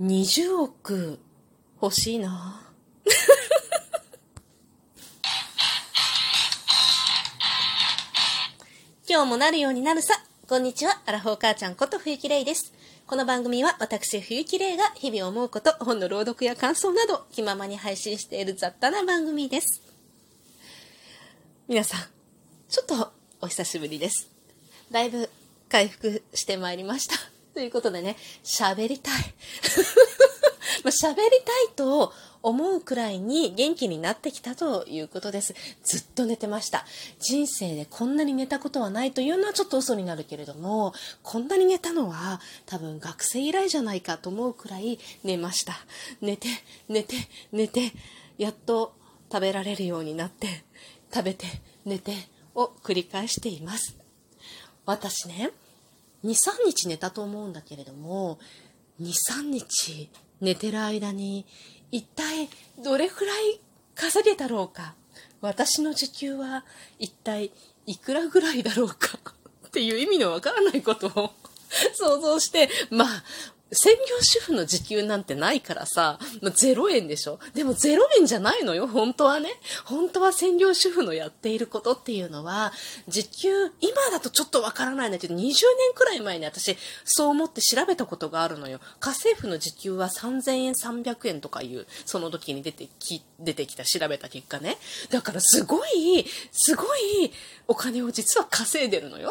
20億欲しいな。今日もなるようになるさ。こんにちは、アラフォー母ちゃんこと冬木玲です。この番組は私、冬木玲が日々思うこと、本の朗読や感想など、気ままに配信している雑多な番組です。皆さん、ちょっとお久しぶりです。だいぶ回復してまいりました。ということでね、喋りたい。まあ、喋りたいと思うくらいに元気になってきたということです。ずっと寝てました。人生でこんなに寝たことはないというのはちょっと嘘になるけれども、こんなに寝たのは多分学生以来じゃないかと思うくらい寝ました。寝て、寝て、寝て、やっと食べられるようになって、食べて、寝てを繰り返しています。私ね、2、3日寝たと思うんだけれども、2、3日寝てる間に一体どれくらい稼げたろうか？私の時給は一体いくらぐらいだろうか？っていう意味のわからないことを想像して、まあ、専業主婦の時給なんてないからさ、0円でしょ？でも0円じゃないのよ、本当はね。本当は専業主婦のやっていることっていうのは、時給、今だとちょっとわからないんだけど、20年くらい前に私、そう思って調べたことがあるのよ。家政婦の時給は3000円、300円とかいう、その時に出てき、出てきた調べた結果ね。だからすごい、すごいお金を実は稼いでるのよ。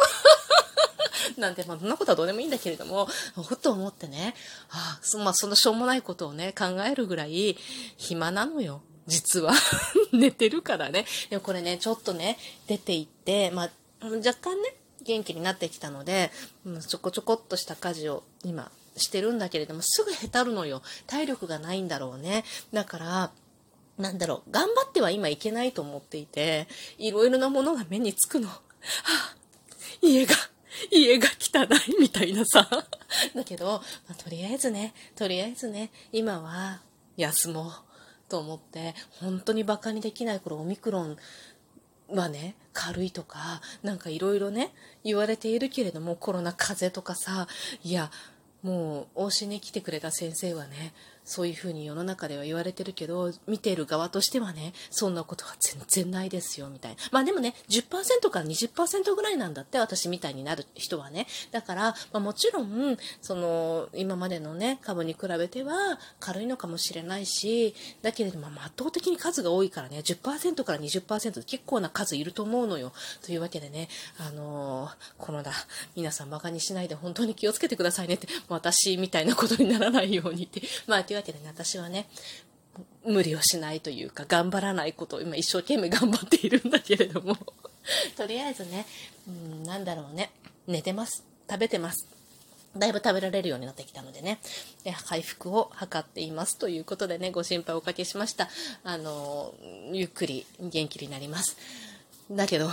なんて、まあ、そんなことはどうでもいいんだけれども、ふと思ってね、ああ、まあ、そのしょうもないことをね、考えるぐらい、暇なのよ。実は。寝てるからね。でもこれね、ちょっとね、出て行って、まあ、若干ね、元気になってきたので、ちょこちょこっとした家事を今してるんだけれども、すぐへたるのよ。体力がないんだろうね。だから、なんだろう、頑張っては今いけないと思っていて、いろいろなものが目につくの。はあ、家が家が汚いみたいなさ。だけど、まあ、とりあえずね、とりあえずね、今は休もうと思って、本当にバカにできない頃、オミクロンはね、軽いとか、なんかいろいろね、言われているけれども、コロナ風邪とかさ、いや、もう、往診に来てくれた先生はね、そういうふうに世の中では言われてるけど、見ている側としてはね、そんなことは全然ないですよ、みたいな。まあでもね、10%から20%ぐらいなんだって、私みたいになる人はね。だから、まあ、もちろん、その、今までのね、株に比べては軽いのかもしれないし、だけれども、圧倒的に数が多いからね、10%から20%結構な数いると思うのよ。というわけでね、あのー、このだ、皆さん馬鹿にしないで本当に気をつけてくださいねって、私みたいなことにならないようにって、まあ、わけでね、私はね、無理をしないというか、頑張らないことを今一生懸命頑張っているんだけれども とりあえずね、うん、なんだろうね、寝てます。食べてます。だいぶ食べられるようになってきたのでね、回復を図っていますということでね、ご心配おかけしました。あの、ゆっくり元気になります。だけど、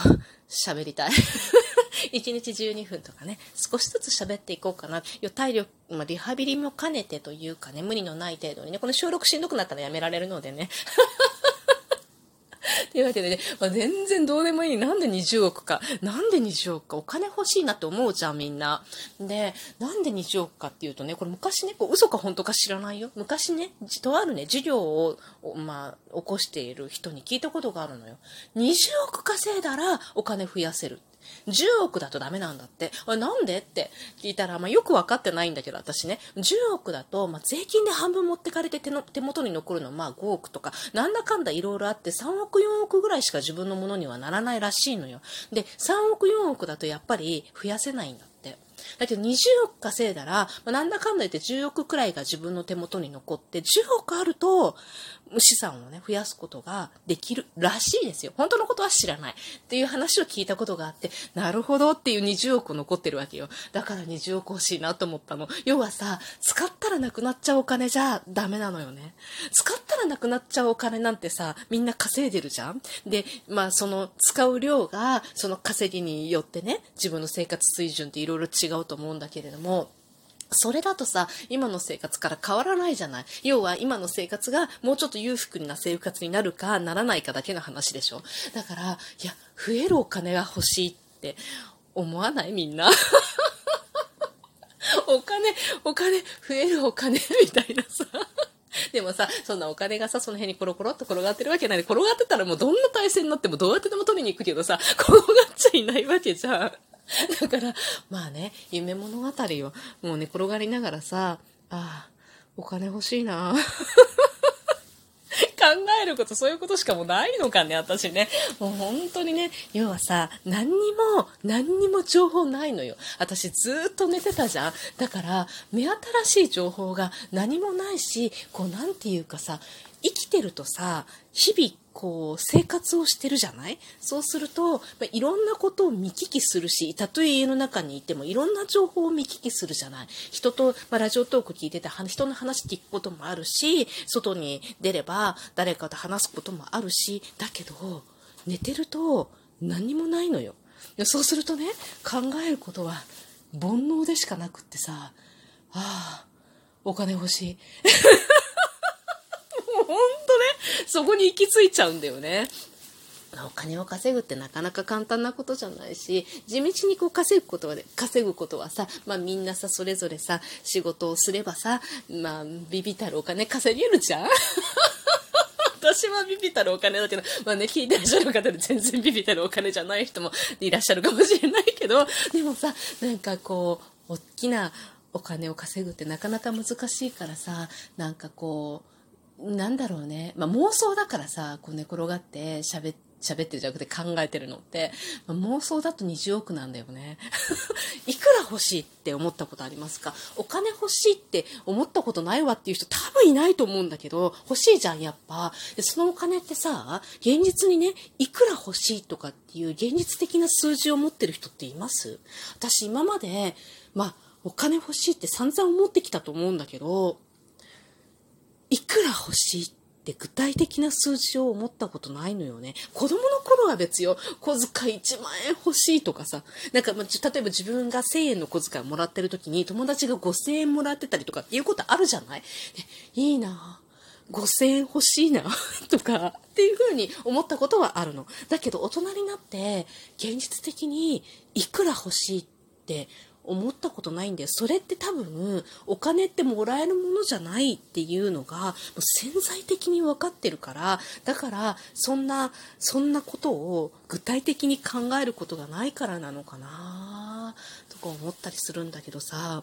喋りたい 1日12分とかね、少しずつ喋っていこうかな。体力、まあ、リハビリも兼ねてというかね、無理のない程度にね、この収録しんどくなったらやめられるのでね。というわけでね、まあ、全然どうでもいい。なんで20億か。なんで20億か。お金欲しいなって思うじゃん、みんな。で、なんで20億かっていうとね、これ昔ね、こう嘘か本当か知らないよ。昔ね、とあるね、授業を、まあ、起こしている人に聞いたことがあるのよ。20億稼いだらお金増やせる。10億だとダメなんだって。あれなんで？って聞いたら、まあ、よく分かってないんだけど、私ね。10億だと、まあ、税金で半分持ってかれて手の手元に残るのまあ5億とか、なんだかんだ色々あって3億4億ぐらいしか自分のものにはならないらしいのよ。で、3億4億だとやっぱり増やせないんだって。だけど20億稼いだら、まあ、なんだかんだ言って10億くらいが自分の手元に残って、10億あると、資産をね、増やすことができるらしいですよ。本当のことは知らない。っていう話を聞いたことがあって、なるほどっていう20億残ってるわけよ。だから20億欲しいなと思ったの。要はさ、使ったらなくなっちゃうお金じゃダメなのよね。使っらなくなっちゃうお金なんてさ、みんな稼いでるじゃんで、まあその使う量が、その稼ぎによってね、自分の生活水準っていろいろ違うと思うんだけれども、それだとさ、今の生活から変わらないじゃない。要は今の生活がもうちょっと裕福な生活になるかならないかだけの話でしょ。だから、いや、増えるお金が欲しいって思わない？みんな。お金、お金、増えるお金みたいなさ。でもさ、そんなお金がさ、その辺にコロコロっと転がってるわけない。転がってたらもうどんな体勢になってもどうやってでも取りに行くけどさ、転がっちゃいないわけじゃん。だから、まあね、夢物語よ、もうね、転がりながらさ、ああ、お金欲しいなえること、そういうことしかもうないのかね、私ね。もう本当にね、要はさ、何にも、何にも情報ないのよ。私ずっと寝てたじゃん。だから、目新しい情報が何もないし、こう、何て言うかさ、生きてるとさ、日々こう生活をしてるじゃない？そうすると、まあ、いろんなことを見聞きするしたとえ家の中にいてもいろんな情報を見聞きするじゃない？人と、まあ、ラジオトーク聞いてて人の話聞くこともあるし外に出れば誰かと話すこともあるしだけど寝てると何もないのよ。そうするとね考えることは煩悩でしかなくってさああお金欲しい。ほんとね、そこに行き着いちゃうんだよね。お金を稼ぐってなかなか簡単なことじゃないし地道にこう稼ぐことは稼ぐことはさ、まあ、みんなさそれぞれさ仕事をすればさ、まあ、ビビたるお金稼げるじゃん 私はビビたるお金だけど、まあね、聞いてらっしゃる方で全然ビビたるお金じゃない人もいらっしゃるかもしれないけど、でもさ、なんかこう、大きなお金を稼ぐってなかなか難しいからさ、なんかこう、なんだろうね。まあ、妄想だからさ、こう寝転がって喋って喋ってるじゃなくて考えてるのって、まあ、妄想だと20億なんだよね。いくら欲しいって思ったことありますか？お金欲しいって思ったことないわっていう人多分いないと思うんだけど、欲しいじゃん、やっぱ。で、そのお金ってさ、現実にね、いくら欲しいとかっていう現実的な数字を持ってる人っています？私今まで、まあ、お金欲しいって散々思ってきたと思うんだけど、いくら欲しいって具体的な数字を思ったことないのよね。子供の頃は別よ。小遣い1万円欲しいとかさ。なんか、まあ、例えば自分が1000円の小遣いもらってる時に友達が5000円もらってたりとかっていうことあるじゃない？いいな5000円欲しいな とかっていうふうに思ったことはあるの。だけど大人になって現実的にいくら欲しいって思ったことないんだよ。それって多分、お金ってもらえるものじゃないっていうのが、もう潜在的に分かってるから、だから、そんな、そんなことを具体的に考えることがないからなのかなとか思ったりするんだけどさ、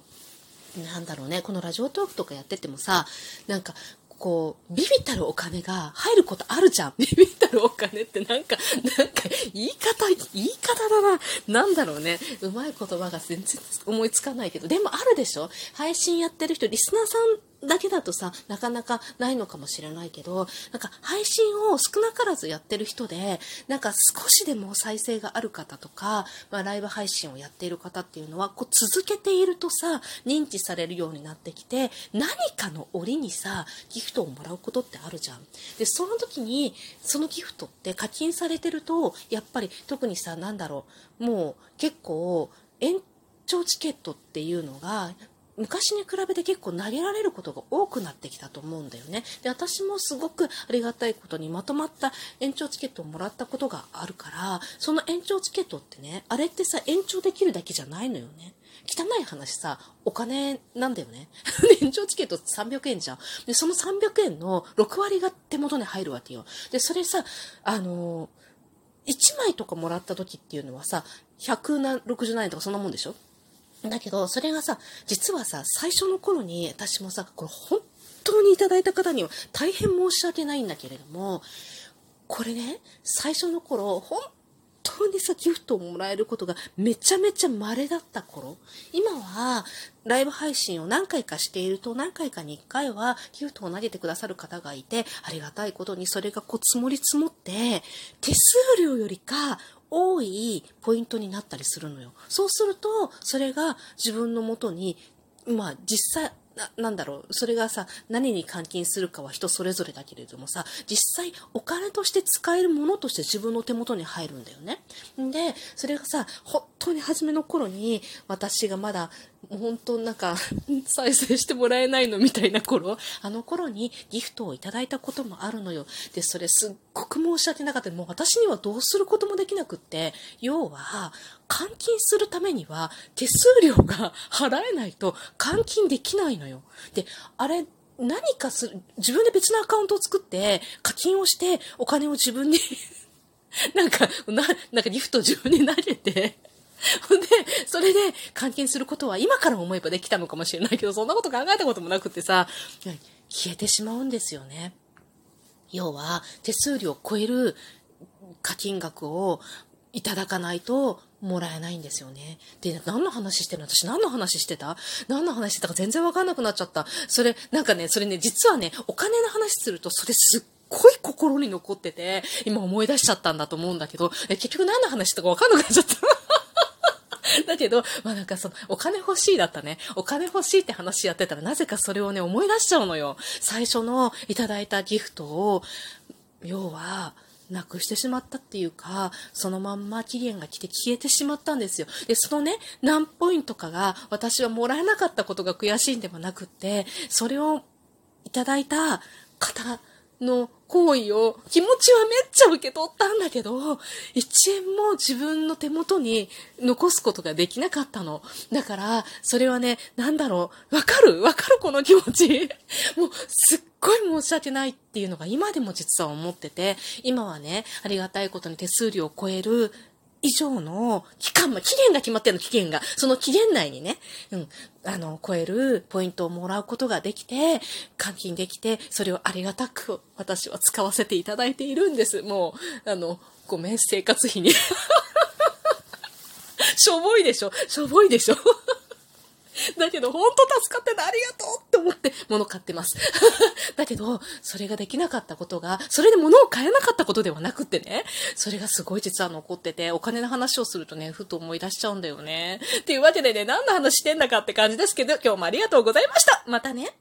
なんだろうね、このラジオトークとかやっててもさ、なんか、こう、ビビたるお金が入ることあるじゃん。ビビったるお金ってなんか、なんか、言い方、言い方だな。なんだろうね。うまい言葉が全然思いつかないけど。でもあるでしょ配信やってる人、リスナーさんだけだとさ、なかなかないのかもしれないけど、なんか配信を少なからずやってる人で、なんか少しでも再生がある方とか、まあ、ライブ配信をやっている方っていうのは、こう続けているとさ、認知されるようになってきて、何かの折にさ、ギフトをもらうことってあるじゃん。で、その時に、そのギフトって課金されてると、やっぱり特にさ、なんだろう、もう結構、延長チケットっていうのが昔に比べて結構投げられることが多くなってきたと思うんだよね。で、私もすごくありがたいことにまとまった延長チケットをもらったことがあるから、その延長チケットってね、あれってさ、延長できるだけじゃないのよね。汚い話さ、お金なんだよね。延長チケット300円じゃん。で、その300円の6割が手元に入るわけよ。で、それさ、あのー、1枚とかもらった時っていうのはさ、167円とかそんなもんでしょ？だけど、それがさ、実はさ、最初の頃に私もさ、これ本当にいただいた方には大変申し訳ないんだけれども、これね、最初の頃、本当にさ、ギフトをもらえることがめちゃめちゃ稀だった頃、今は、ライブ配信を何回かしていると、何回かに1回はギフトを投げてくださる方がいて、ありがたいことにそれがこう積もり積もって、手数料よりか多いポイントになったりするのよ。そうすると、それが自分のもとに、まあ実際、ななんだろう、それがさ、何に換金するかは人それぞれだけれどもさ、実際お金として使えるものとして自分の手元に入るんだよね。で、それがさ、本当に初めの頃に私がまだ本当なんか、再生してもらえないのみたいな頃、あの頃にギフトをいただいたこともあるのよ。で、それすっごく申し訳なかった。もう私にはどうすることもできなくって、要は、換金するためには手数料が払えないと換金できないのよ。で、あれ、何かする、自分で別のアカウントを作って課金をしてお金を自分に なんか、な、なんかギフトを自分に投げてほんで、れで換金することは今から思えばできたのかもしれないけど、そんなこと考えたこともなくてさ、消えてしまうんですよね。要は、手数料を超える課金額をいただかないともらえないんですよね。で、何の話してるの？私何の話してた？何の話してたか全然わかんなくなっちゃった。それ、なんかね、それね、実はね、お金の話するとそれすっごい心に残ってて、今思い出しちゃったんだと思うんだけど、結局何の話したかわかんなくなっちゃった。だけど、まあなんかその、お金欲しいだったね。お金欲しいって話やってたら、なぜかそれをね、思い出しちゃうのよ。最初のいただいたギフトを、要は、なくしてしまったっていうか、そのまんま期限が来て消えてしまったんですよ。で、そのね、何ポイントかが私はもらえなかったことが悔しいんではなくって、それをいただいた方の行為を気持ちはめっちゃ受け取ったんだけど、1円も自分の手元に残すことができなかったの。だから、それはね、なんだろう、わかる？わかる？この気持ち？もう、すっごい申し訳ないっていうのが今でも実は思ってて、今はね、ありがたいことに手数料を超える以上の期間も、期限が決まってるの、期限が。その期限内にね、うん、あの、超えるポイントをもらうことができて、換金できて、それをありがたく私は使わせていただいているんです。もう、あの、ごめん、生活費に。しょぼいでしょ？しょぼいでしょ？だけど、ほんと助かっててありがとう思って物買ってます。だけど、それができなかったことが、それで物を買えなかったことではなくってね、それがすごい実は残ってて、お金の話をするとね、ふと思い出しちゃうんだよね。っていうわけでね、何の話してんだかって感じですけど、今日もありがとうございましたまたね